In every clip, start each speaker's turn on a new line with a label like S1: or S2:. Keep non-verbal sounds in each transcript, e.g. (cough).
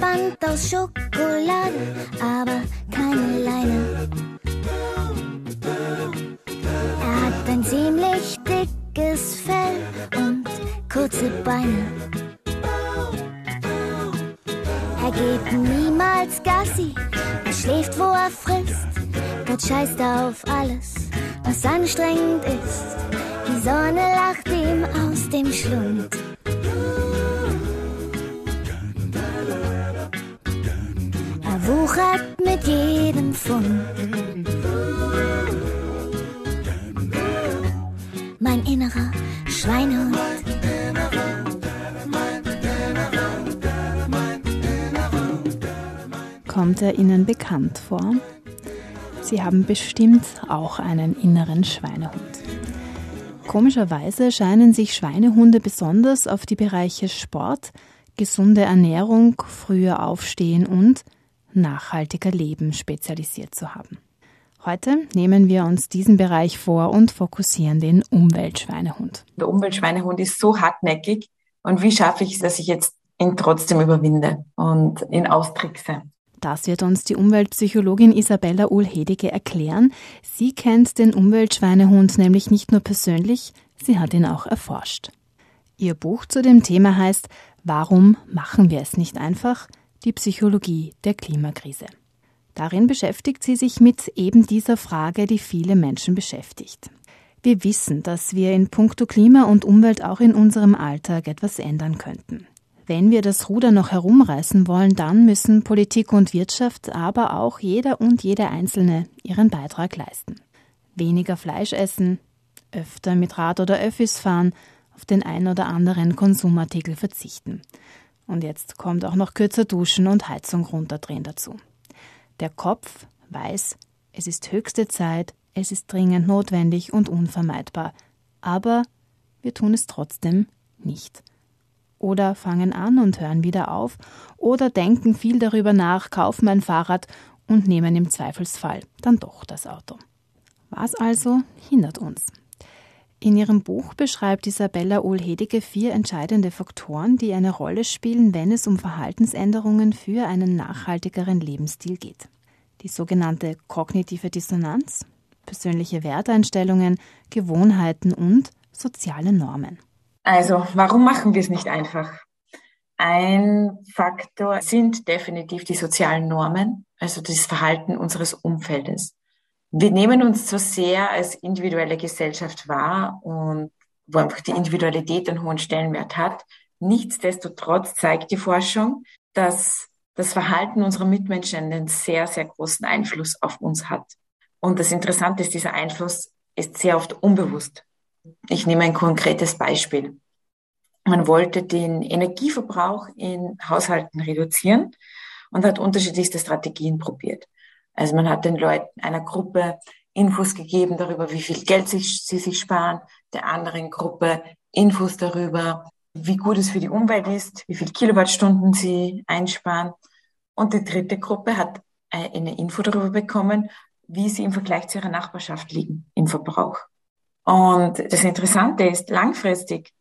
S1: Halsband aus Schokolade, aber keine Leine. Er hat ein ziemlich dickes Fell und kurze Beine. Er geht niemals Gassi, er schläft, wo er frisst. Gott scheißt auf alles, was anstrengend ist. Die Sonne lacht ihm aus dem Schlund. Wuchert mit jedem Pfund. Mein innerer Schweinehund.
S2: Kommt er Ihnen bekannt vor? Sie haben bestimmt auch einen inneren Schweinehund. Komischerweise scheinen sich Schweinehunde besonders auf die Bereiche Sport, gesunde Ernährung, früher Aufstehen und nachhaltiger Leben spezialisiert zu haben. Heute nehmen wir uns diesen Bereich vor und fokussieren den Umweltschweinehund.
S3: Der Umweltschweinehund ist so hartnäckig und wie schaffe ich es, dass ich jetzt ihn trotzdem überwinde und ihn austrickse?
S2: Das wird uns die Umweltpsychologin Isabella Uhl-Hedige erklären. Sie kennt den Umweltschweinehund nämlich nicht nur persönlich, sie hat ihn auch erforscht. Ihr Buch zu dem Thema heißt Warum machen wir es nicht einfach? Die Psychologie der Klimakrise. Darin beschäftigt sie sich mit eben dieser Frage, die viele Menschen beschäftigt. Wir wissen, dass wir in puncto Klima und Umwelt auch in unserem Alltag etwas ändern könnten. Wenn wir das Ruder noch herumreißen wollen, dann müssen Politik und Wirtschaft, aber auch jeder und jede Einzelne ihren Beitrag leisten. Weniger Fleisch essen, öfter mit Rad oder Öffis fahren, auf den ein oder anderen Konsumartikel verzichten. Und jetzt kommt auch noch kürzer duschen und Heizung runterdrehen dazu. Der Kopf weiß, es ist höchste Zeit, es ist dringend notwendig und unvermeidbar, aber wir tun es trotzdem nicht oder fangen an und hören wieder auf oder denken viel darüber nach, kaufen ein Fahrrad und nehmen im Zweifelsfall dann doch das Auto. Was also hindert uns? In ihrem Buch beschreibt Isabella Ohlhedige vier entscheidende Faktoren, die eine Rolle spielen, wenn es um Verhaltensänderungen für einen nachhaltigeren Lebensstil geht. Die sogenannte kognitive Dissonanz, persönliche Werteinstellungen, Gewohnheiten und soziale Normen.
S3: Also, warum machen wir es nicht einfach? Ein Faktor sind definitiv die sozialen Normen, also das Verhalten unseres Umfeldes. Wir nehmen uns so sehr als individuelle Gesellschaft wahr und wo einfach die Individualität einen hohen Stellenwert hat. Nichtsdestotrotz zeigt die Forschung, dass das Verhalten unserer Mitmenschen einen sehr, sehr großen Einfluss auf uns hat. Und das Interessante ist, dieser Einfluss ist sehr oft unbewusst. Ich nehme ein konkretes Beispiel. Man wollte den Energieverbrauch in Haushalten reduzieren und hat unterschiedlichste Strategien probiert. Also man hat den Leuten einer Gruppe Infos gegeben darüber, wie viel Geld sie, sie sich sparen, der anderen Gruppe Infos darüber, wie gut es für die Umwelt ist, wie viel Kilowattstunden sie einsparen. Und die dritte Gruppe hat eine Info darüber bekommen, wie sie im Vergleich zu ihrer Nachbarschaft liegen im Verbrauch. Und das Interessante ist, langfristig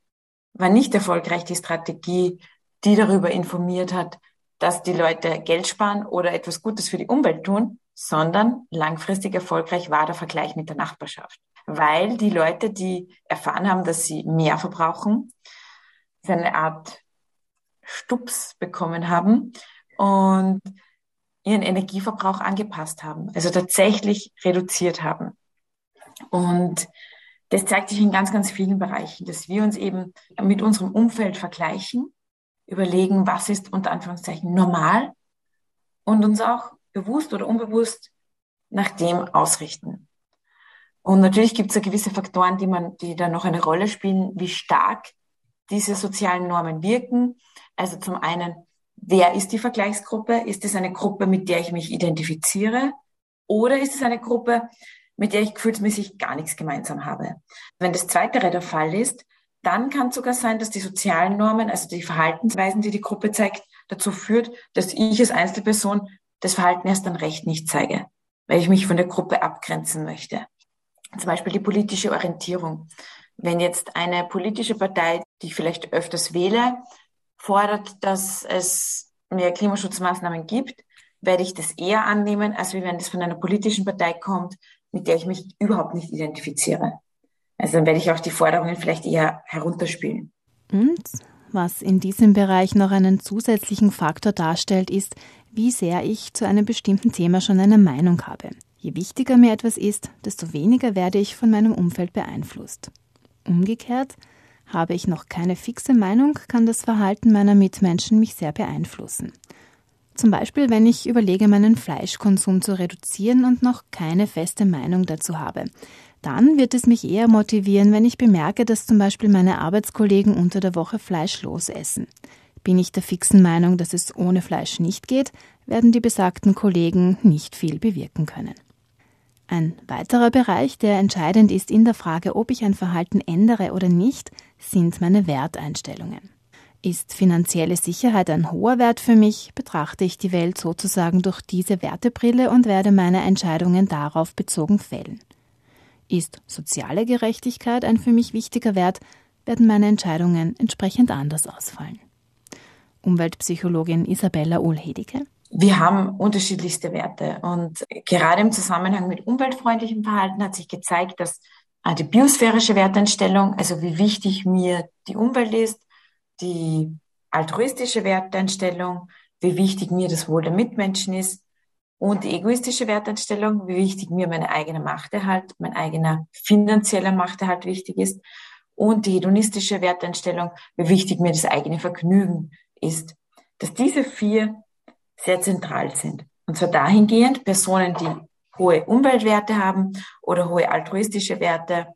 S3: war nicht erfolgreich die Strategie, die darüber informiert hat, dass die Leute Geld sparen oder etwas Gutes für die Umwelt tun, sondern langfristig erfolgreich war der Vergleich mit der Nachbarschaft. Weil die Leute, die erfahren haben, dass sie mehr verbrauchen, eine Art Stups bekommen haben und ihren Energieverbrauch angepasst haben, also tatsächlich reduziert haben. Und das zeigt sich in ganz, ganz vielen Bereichen, dass wir uns eben mit unserem Umfeld vergleichen, überlegen, was ist unter Anführungszeichen normal und uns auch bewusst oder unbewusst nach dem ausrichten. Und natürlich gibt es da gewisse Faktoren, die man, die da noch eine Rolle spielen, wie stark diese sozialen Normen wirken. Also zum einen, wer ist die Vergleichsgruppe? Ist es eine Gruppe, mit der ich mich identifiziere? Oder ist es eine Gruppe, mit der ich gefühlsmäßig gar nichts gemeinsam habe. Wenn das Zweite der Fall ist, dann kann es sogar sein, dass die sozialen Normen, also die Verhaltensweisen, die die Gruppe zeigt, dazu führt, dass ich als Einzelperson das Verhalten erst dann recht nicht zeige, weil ich mich von der Gruppe abgrenzen möchte. Zum Beispiel die politische Orientierung. Wenn jetzt eine politische Partei, die ich vielleicht öfters wähle, fordert, dass es mehr Klimaschutzmaßnahmen gibt, werde ich das eher annehmen, als wenn es von einer politischen Partei kommt, mit der ich mich überhaupt nicht identifiziere. Also dann werde ich auch die Forderungen vielleicht eher herunterspielen.
S2: Und was in diesem Bereich noch einen zusätzlichen Faktor darstellt, ist, wie sehr ich zu einem bestimmten Thema schon eine Meinung habe. Je wichtiger mir etwas ist, desto weniger werde ich von meinem Umfeld beeinflusst. Umgekehrt, habe ich noch keine fixe Meinung, kann das Verhalten meiner Mitmenschen mich sehr beeinflussen. Zum Beispiel, wenn ich überlege, meinen Fleischkonsum zu reduzieren und noch keine feste Meinung dazu habe. Dann wird es mich eher motivieren, wenn ich bemerke, dass zum Beispiel meine Arbeitskollegen unter der Woche fleischlos essen. Bin ich der fixen Meinung, dass es ohne Fleisch nicht geht, werden die besagten Kollegen nicht viel bewirken können. Ein weiterer Bereich, der entscheidend ist in der Frage, ob ich ein Verhalten ändere oder nicht, sind meine Werteinstellungen. Ist finanzielle Sicherheit ein hoher Wert für mich, betrachte ich die Welt sozusagen durch diese Wertebrille und werde meine Entscheidungen darauf bezogen fällen. Ist soziale Gerechtigkeit ein für mich wichtiger Wert, werden meine Entscheidungen entsprechend anders ausfallen. Umweltpsychologin Isabella Uhl-Hedicke
S3: wir haben unterschiedlichste Werte. Und gerade im Zusammenhang mit umweltfreundlichem Verhalten hat sich gezeigt, dass die biosphärische Werteinstellung, also wie wichtig mir die Umwelt ist, die altruistische Werteinstellung, wie wichtig mir das Wohl der Mitmenschen ist und die egoistische Werteinstellung, wie wichtig mir meine eigene Machterhalt, mein eigener finanzieller Machterhalt wichtig ist und die hedonistische Werteinstellung, wie wichtig mir das eigene Vergnügen ist. Dass diese vier sehr zentral sind. Und zwar dahingehend, Personen, die hohe Umweltwerte haben oder hohe altruistische Werte,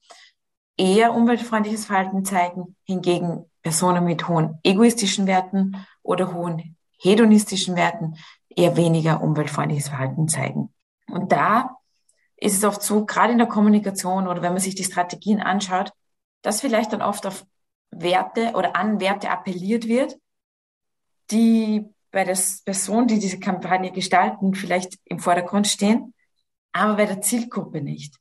S3: eher umweltfreundliches Verhalten zeigen, hingegen Personen mit hohen egoistischen Werten oder hohen hedonistischen Werten eher weniger umweltfreundliches Verhalten zeigen. Und da ist es oft so, gerade in der Kommunikation oder wenn man sich die Strategien anschaut, dass vielleicht dann oft auf Werte oder an Werte appelliert wird, die bei der Person, die diese Kampagne gestalten, vielleicht im Vordergrund stehen, aber bei der Zielgruppe nicht.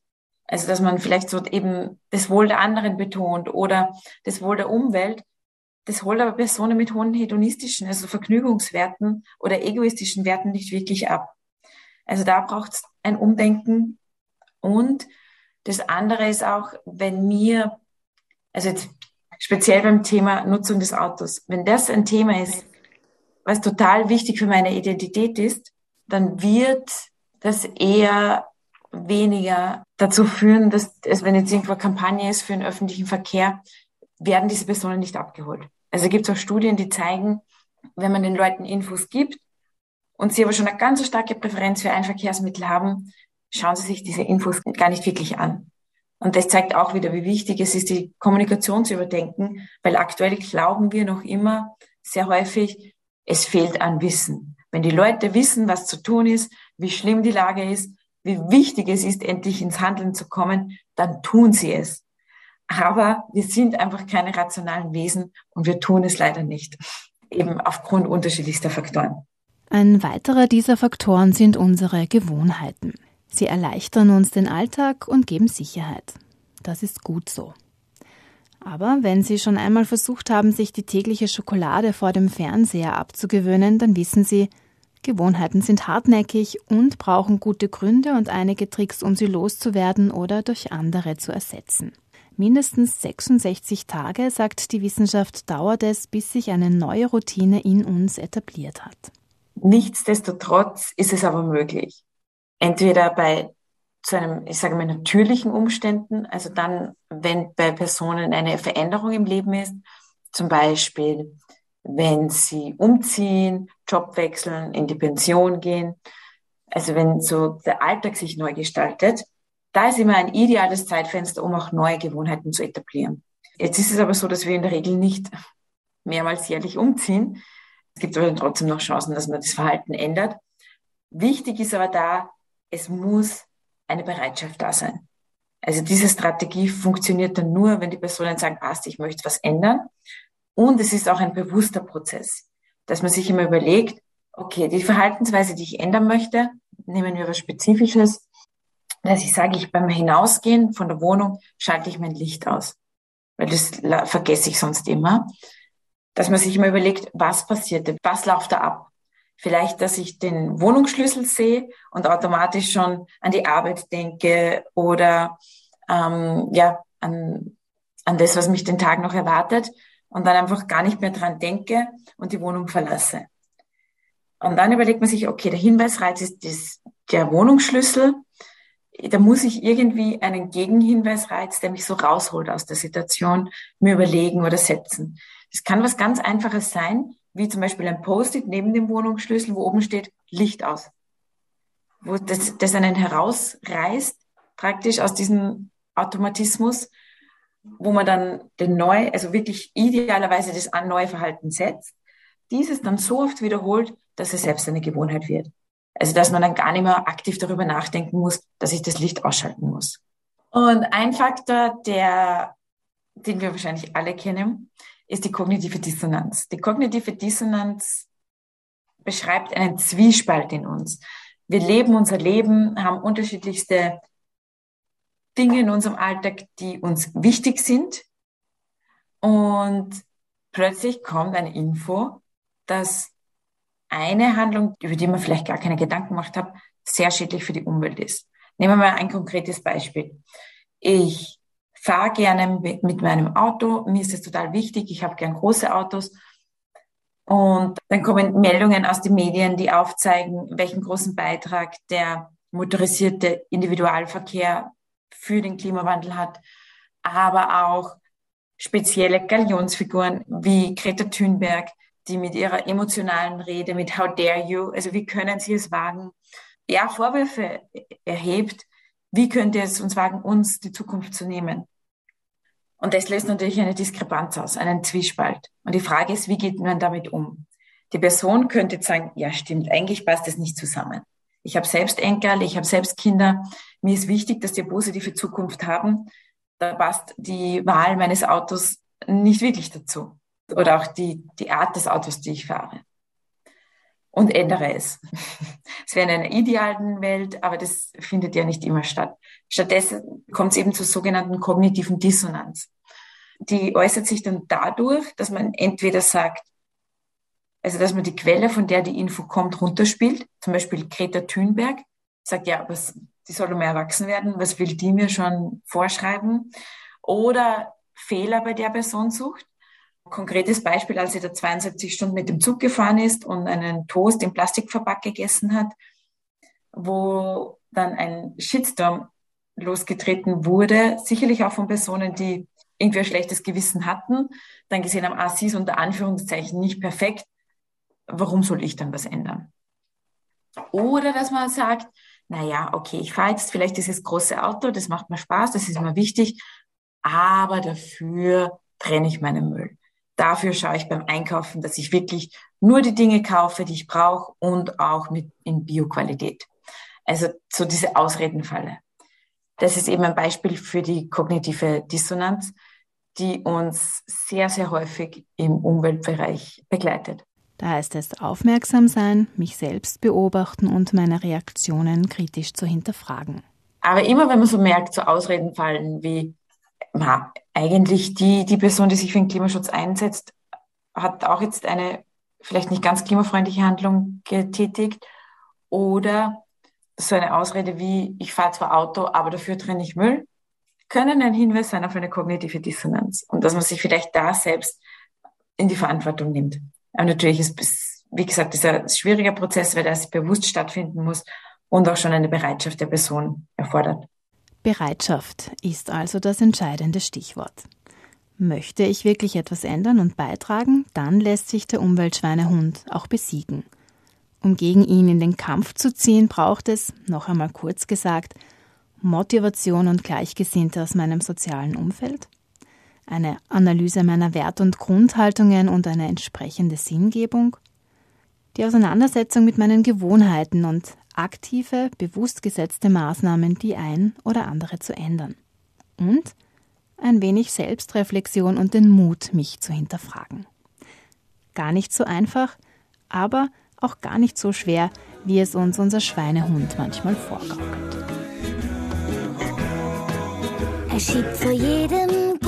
S3: Also, dass man vielleicht so eben das Wohl der anderen betont oder das Wohl der Umwelt. Das holt aber Personen mit hohen hedonistischen, also Vergnügungswerten oder egoistischen Werten nicht wirklich ab. Also da braucht es ein Umdenken. Und das andere ist auch, wenn mir, also jetzt speziell beim Thema Nutzung des Autos, wenn das ein Thema ist, was total wichtig für meine Identität ist, dann wird das eher weniger dazu führen, dass es, wenn jetzt irgendwo Kampagne ist für den öffentlichen Verkehr, werden diese Personen nicht abgeholt. Also gibt es auch Studien, die zeigen, wenn man den Leuten Infos gibt und sie aber schon eine ganz starke Präferenz für ein Verkehrsmittel haben, schauen sie sich diese Infos gar nicht wirklich an. Und das zeigt auch wieder, wie wichtig es ist, die Kommunikation zu überdenken, weil aktuell glauben wir noch immer sehr häufig, es fehlt an Wissen. Wenn die Leute wissen, was zu tun ist, wie schlimm die Lage ist, wie wichtig es ist, endlich ins Handeln zu kommen, dann tun sie es. Aber wir sind einfach keine rationalen Wesen und wir tun es leider nicht. Eben aufgrund unterschiedlichster Faktoren.
S2: Ein weiterer dieser Faktoren sind unsere Gewohnheiten. Sie erleichtern uns den Alltag und geben Sicherheit. Das ist gut so. Aber wenn Sie schon einmal versucht haben, sich die tägliche Schokolade vor dem Fernseher abzugewöhnen, dann wissen Sie, Gewohnheiten sind hartnäckig und brauchen gute Gründe und einige Tricks, um sie loszuwerden oder durch andere zu ersetzen. Mindestens 66 Tage, sagt die Wissenschaft, dauert es, bis sich eine neue Routine in uns etabliert hat.
S3: Nichtsdestotrotz ist es aber möglich. Entweder bei zu einem, ich sage mal, natürlichen Umständen, also dann, wenn bei Personen eine Veränderung im Leben ist, zum Beispiel, wenn sie umziehen, Job wechseln, in die Pension gehen, also wenn so der Alltag sich neu gestaltet, da ist immer ein ideales Zeitfenster, um auch neue Gewohnheiten zu etablieren. Jetzt ist es aber so, dass wir in der Regel nicht mehrmals jährlich umziehen. Es gibt aber trotzdem noch Chancen, dass man das Verhalten ändert. Wichtig ist aber da, es muss eine Bereitschaft da sein. Also diese Strategie funktioniert dann nur, wenn die Personen sagen, passt, ich möchte was ändern. Und es ist auch ein bewusster Prozess, dass man sich immer überlegt, okay, die Verhaltensweise, die ich ändern möchte, nehmen wir was Spezifisches, dass ich sage, ich beim Hinausgehen von der Wohnung schalte ich mein Licht aus, weil das vergesse ich sonst immer. Dass man sich immer überlegt, was passiert, was läuft da ab? Vielleicht, dass ich den Wohnungsschlüssel sehe und automatisch schon an die Arbeit denke oder ähm, ja an, an das, was mich den Tag noch erwartet und dann einfach gar nicht mehr dran denke und die Wohnung verlasse. Und dann überlegt man sich, okay, der Hinweisreiz ist das, der Wohnungsschlüssel. Da muss ich irgendwie einen Gegenhinweisreiz, der mich so rausholt aus der Situation, mir überlegen oder setzen. Das kann was ganz Einfaches sein, wie zum Beispiel ein Post-it neben dem Wohnungsschlüssel, wo oben steht Licht aus. Wo das, das einen herausreißt, praktisch aus diesem Automatismus, wo man dann den neu, also wirklich idealerweise das neue Verhalten setzt, dieses dann so oft wiederholt, dass es selbst eine Gewohnheit wird. Also dass man dann gar nicht mehr aktiv darüber nachdenken muss, dass ich das Licht ausschalten muss. Und ein Faktor, der, den wir wahrscheinlich alle kennen, ist die kognitive Dissonanz. Die kognitive Dissonanz beschreibt einen Zwiespalt in uns. Wir leben unser Leben, haben unterschiedlichste Dinge in unserem Alltag, die uns wichtig sind. Und plötzlich kommt eine Info, dass eine Handlung, über die man vielleicht gar keine Gedanken gemacht hat, sehr schädlich für die Umwelt ist. Nehmen wir mal ein konkretes Beispiel. Ich fahre gerne mit meinem Auto, mir ist es total wichtig, ich habe gern große Autos. Und dann kommen Meldungen aus den Medien, die aufzeigen, welchen großen Beitrag der motorisierte Individualverkehr für den Klimawandel hat, aber auch spezielle Galionsfiguren wie Greta Thunberg, die mit ihrer emotionalen Rede, mit How dare you, also wie können Sie es wagen, ja, Vorwürfe erhebt, wie könnt ihr es uns wagen, uns die Zukunft zu nehmen? Und das löst natürlich eine Diskrepanz aus, einen Zwiespalt. Und die Frage ist, wie geht man damit um? Die Person könnte sagen, ja stimmt, eigentlich passt das nicht zusammen. Ich habe selbst Enkel, ich habe selbst Kinder. Mir ist wichtig, dass die positive Zukunft haben. Da passt die Wahl meines Autos nicht wirklich dazu. Oder auch die, die Art des Autos, die ich fahre. Und ändere es. (laughs) Es wäre in einer idealen Welt, aber das findet ja nicht immer statt. Stattdessen kommt es eben zur sogenannten kognitiven Dissonanz. Die äußert sich dann dadurch, dass man entweder sagt, also dass man die Quelle, von der die Info kommt, runterspielt. Zum Beispiel Greta Thunberg sagt, ja, was, die soll mehr erwachsen werden, was will die mir schon vorschreiben? Oder Fehler bei der Person sucht. Konkretes Beispiel, als sie da 72 Stunden mit dem Zug gefahren ist und einen Toast im Plastikverpack gegessen hat, wo dann ein Shitstorm losgetreten wurde, sicherlich auch von Personen, die irgendwie ein schlechtes Gewissen hatten, dann gesehen haben, ah, sie ist unter Anführungszeichen nicht perfekt, warum soll ich dann was ändern? Oder dass man sagt, na ja, okay, ich fahre jetzt vielleicht dieses große Auto, das macht mir Spaß, das ist mir wichtig, aber dafür trenne ich meinen Müll. Dafür schaue ich beim Einkaufen, dass ich wirklich nur die Dinge kaufe, die ich brauche und auch mit in Bioqualität. Also so diese Ausredenfalle. Das ist eben ein Beispiel für die kognitive Dissonanz, die uns sehr, sehr häufig im Umweltbereich begleitet.
S2: Da heißt es aufmerksam sein, mich selbst beobachten und meine Reaktionen kritisch zu hinterfragen.
S3: Aber immer wenn man so merkt, so Ausreden fallen wie, na, eigentlich die, die Person, die sich für den Klimaschutz einsetzt, hat auch jetzt eine vielleicht nicht ganz klimafreundliche Handlung getätigt oder so eine Ausrede wie, ich fahre zwar Auto, aber dafür trenne ich Müll, können ein Hinweis sein auf eine kognitive Dissonanz und dass man sich vielleicht da selbst in die Verantwortung nimmt. Aber natürlich ist wie gesagt, ein schwieriger Prozess, weil das bewusst stattfinden muss und auch schon eine Bereitschaft der Person erfordert.
S2: Bereitschaft ist also das entscheidende Stichwort. Möchte ich wirklich etwas ändern und beitragen, dann lässt sich der Umweltschweinehund auch besiegen. Um gegen ihn in den Kampf zu ziehen, braucht es, noch einmal kurz gesagt, Motivation und Gleichgesinnte aus meinem sozialen Umfeld, eine Analyse meiner Wert- und Grundhaltungen und eine entsprechende Sinngebung, die Auseinandersetzung mit meinen Gewohnheiten und aktive, bewusst gesetzte Maßnahmen, die ein oder andere zu ändern. Und ein wenig Selbstreflexion und den Mut, mich zu hinterfragen. Gar nicht so einfach, aber auch gar nicht so schwer, wie es uns unser Schweinehund manchmal vorgaukelt.
S1: Er schiebt vor jedem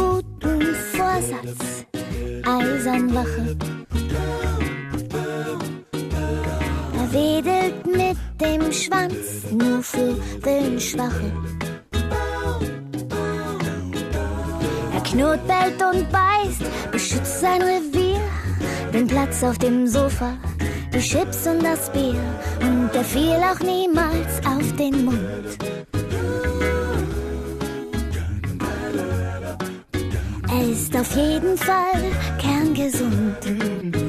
S1: Vorsatz, eisern wache. wedelt mit dem Schwanz, nur für den Schwache. Er knurrt, bellt und beißt, beschützt sein Revier, den Platz auf dem Sofa, die Chips und das Bier. Und er fiel auch niemals auf den Mund. Er ist auf jeden Fall kerngesund.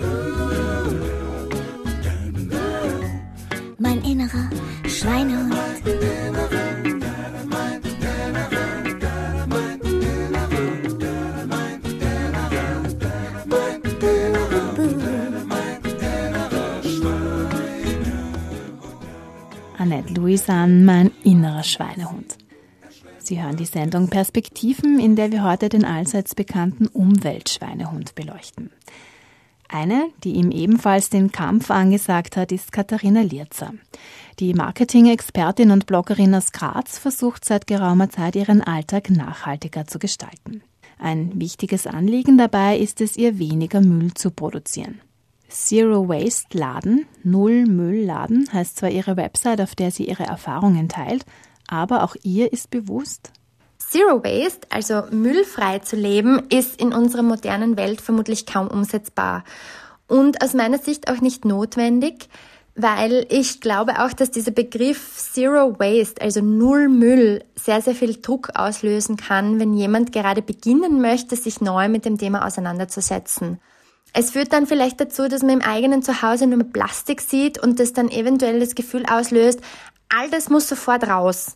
S1: Mein innerer Schweinehund.
S2: Annette Louisanne, mein innerer Schweinehund. Sie hören die Sendung Perspektiven, in der wir heute den allseits bekannten Umweltschweinehund beleuchten. Eine, die ihm ebenfalls den Kampf angesagt hat, ist Katharina Lierzer. Die Marketing-Expertin und Bloggerin aus Graz versucht seit geraumer Zeit ihren Alltag nachhaltiger zu gestalten. Ein wichtiges Anliegen dabei ist es, ihr weniger Müll zu produzieren. Zero Waste Laden, Null Müll Laden heißt zwar ihre Website, auf der sie ihre Erfahrungen teilt, aber auch ihr ist bewusst,
S4: Zero Waste, also müllfrei zu leben, ist in unserer modernen Welt vermutlich kaum umsetzbar und aus meiner Sicht auch nicht notwendig, weil ich glaube auch, dass dieser Begriff Zero Waste, also Null Müll, sehr, sehr viel Druck auslösen kann, wenn jemand gerade beginnen möchte, sich neu mit dem Thema auseinanderzusetzen. Es führt dann vielleicht dazu, dass man im eigenen Zuhause nur Plastik sieht und das dann eventuell das Gefühl auslöst, all das muss sofort raus.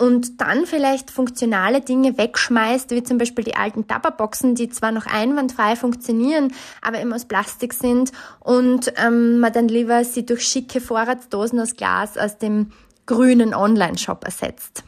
S4: Und dann vielleicht funktionale Dinge wegschmeißt, wie zum Beispiel die alten Tabakboxen, die zwar noch einwandfrei funktionieren, aber immer aus Plastik sind und ähm, man dann lieber sie durch schicke Vorratsdosen aus Glas aus dem grünen Online-Shop ersetzt.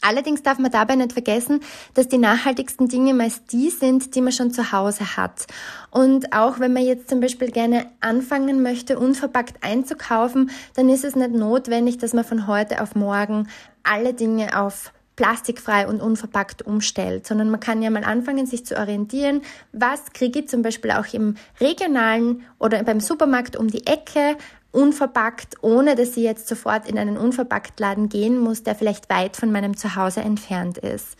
S4: Allerdings darf man dabei nicht vergessen, dass die nachhaltigsten Dinge meist die sind, die man schon zu Hause hat. Und auch wenn man jetzt zum Beispiel gerne anfangen möchte, unverpackt einzukaufen, dann ist es nicht notwendig, dass man von heute auf morgen alle Dinge auf plastikfrei und unverpackt umstellt, sondern man kann ja mal anfangen, sich zu orientieren, was kriege ich zum Beispiel auch im regionalen oder beim Supermarkt um die Ecke, unverpackt, ohne dass ich jetzt sofort in einen Unverpacktladen gehen muss, der vielleicht weit von meinem Zuhause entfernt ist.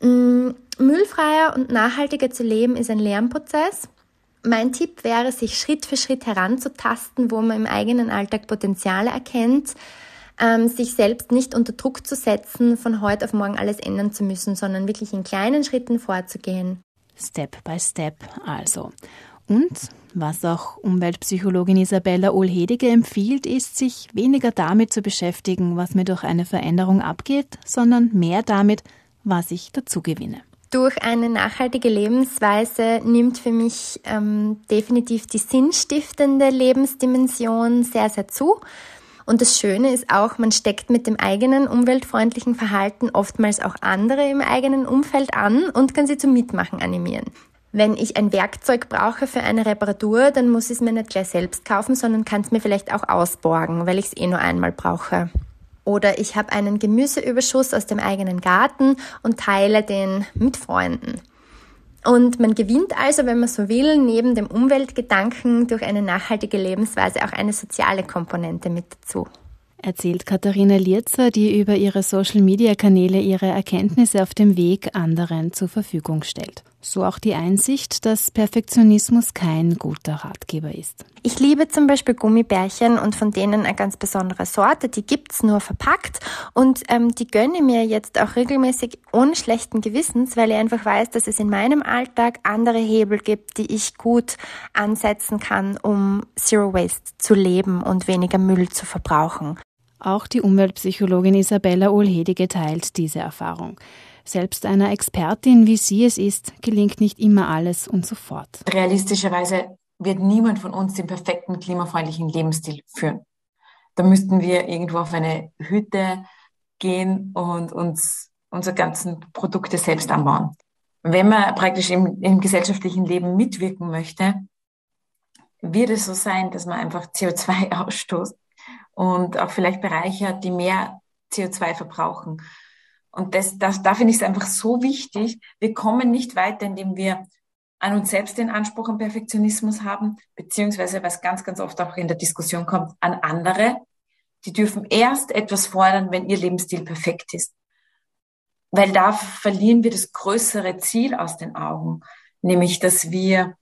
S4: Mm, müllfreier und nachhaltiger zu leben ist ein Lernprozess. Mein Tipp wäre, sich Schritt für Schritt heranzutasten, wo man im eigenen Alltag Potenziale erkennt, ähm, sich selbst nicht unter Druck zu setzen, von heute auf morgen alles ändern zu müssen, sondern wirklich in kleinen Schritten vorzugehen.
S2: Step by Step also. Und was auch Umweltpsychologin Isabella Ohlhedige empfiehlt, ist, sich weniger damit zu beschäftigen, was mir durch eine Veränderung abgeht, sondern mehr damit, was ich dazu gewinne.
S4: Durch eine nachhaltige Lebensweise nimmt für mich ähm, definitiv die sinnstiftende Lebensdimension sehr, sehr zu. Und das Schöne ist auch, man steckt mit dem eigenen umweltfreundlichen Verhalten oftmals auch andere im eigenen Umfeld an und kann sie zum Mitmachen animieren. Wenn ich ein Werkzeug brauche für eine Reparatur, dann muss ich es mir nicht gleich selbst kaufen, sondern kann es mir vielleicht auch ausborgen, weil ich es eh nur einmal brauche. Oder ich habe einen Gemüseüberschuss aus dem eigenen Garten und teile den mit Freunden. Und man gewinnt also, wenn man so will, neben dem Umweltgedanken durch eine nachhaltige Lebensweise auch eine soziale Komponente mit dazu
S2: erzählt Katharina Lierzer, die über ihre Social-Media-Kanäle ihre Erkenntnisse auf dem Weg anderen zur Verfügung stellt. So auch die Einsicht, dass Perfektionismus kein guter Ratgeber ist.
S4: Ich liebe zum Beispiel Gummibärchen und von denen eine ganz besondere Sorte. Die gibt's nur verpackt und ähm, die gönne mir jetzt auch regelmäßig ohne schlechten Gewissens, weil ich einfach weiß, dass es in meinem Alltag andere Hebel gibt, die ich gut ansetzen kann, um Zero Waste zu leben und weniger Müll zu verbrauchen.
S2: Auch die Umweltpsychologin Isabella Ohlhedige teilt diese Erfahrung. Selbst einer Expertin, wie sie es ist, gelingt nicht immer alles und sofort.
S3: Realistischerweise wird niemand von uns den perfekten klimafreundlichen Lebensstil führen. Da müssten wir irgendwo auf eine Hütte gehen und uns unsere ganzen Produkte selbst anbauen. Wenn man praktisch im, im gesellschaftlichen Leben mitwirken möchte, wird es so sein, dass man einfach CO2 (laughs) ausstoßt und auch vielleicht Bereiche hat, die mehr CO2 verbrauchen. Und das, das, da finde ich es einfach so wichtig. Wir kommen nicht weiter, indem wir an uns selbst den Anspruch an Perfektionismus haben, beziehungsweise was ganz, ganz oft auch in der Diskussion kommt, an andere. Die dürfen erst etwas fordern, wenn ihr Lebensstil perfekt ist. Weil da verlieren wir das größere Ziel aus den Augen, nämlich dass wir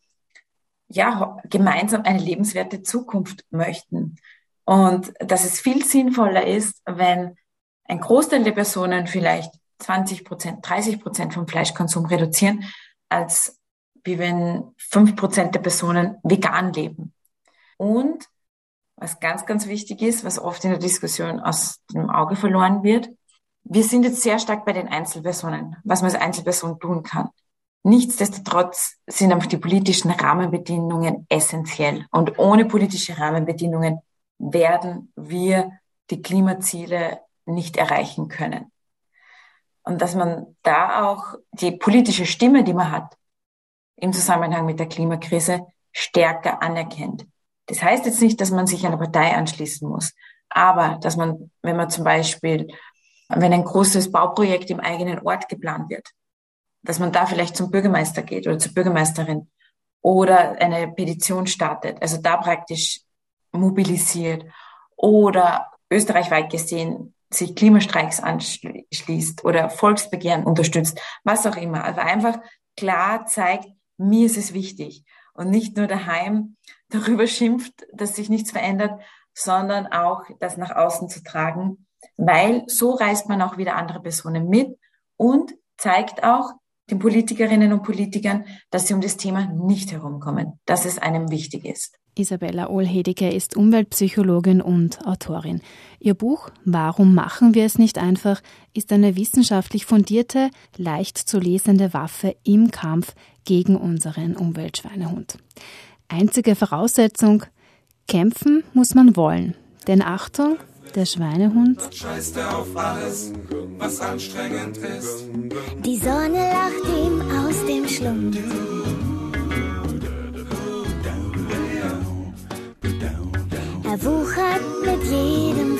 S3: ja gemeinsam eine lebenswerte Zukunft möchten. Und dass es viel sinnvoller ist, wenn ein Großteil der Personen vielleicht 20 Prozent, 30 Prozent vom Fleischkonsum reduzieren, als wie wenn 5 Prozent der Personen vegan leben. Und was ganz, ganz wichtig ist, was oft in der Diskussion aus dem Auge verloren wird, wir sind jetzt sehr stark bei den Einzelpersonen, was man als Einzelperson tun kann. Nichtsdestotrotz sind einfach die politischen Rahmenbedingungen essentiell. Und ohne politische Rahmenbedingungen werden wir die Klimaziele nicht erreichen können. Und dass man da auch die politische Stimme, die man hat, im Zusammenhang mit der Klimakrise stärker anerkennt. Das heißt jetzt nicht, dass man sich einer Partei anschließen muss, aber dass man, wenn man zum Beispiel, wenn ein großes Bauprojekt im eigenen Ort geplant wird, dass man da vielleicht zum Bürgermeister geht oder zur Bürgermeisterin oder eine Petition startet, also da praktisch mobilisiert oder österreichweit gesehen sich Klimastreiks anschließt oder Volksbegehren unterstützt, was auch immer. Also einfach klar zeigt, mir ist es wichtig und nicht nur daheim (laughs) darüber schimpft, dass sich nichts verändert, sondern auch das nach außen zu tragen, weil so reißt man auch wieder andere Personen mit und zeigt auch den Politikerinnen und Politikern, dass sie um das Thema nicht herumkommen, dass es einem wichtig ist.
S2: Isabella Ohlhediger ist Umweltpsychologin und Autorin. Ihr Buch Warum machen wir es nicht einfach ist eine wissenschaftlich fundierte, leicht zu lesende Waffe im Kampf gegen unseren Umweltschweinehund. Einzige Voraussetzung, kämpfen muss man wollen. Denn Achtung, der Schweinehund scheißt er auf alles, was anstrengend ist.
S1: Die Sonne lacht ihm aus dem Schlund. Er wuchert mit jedem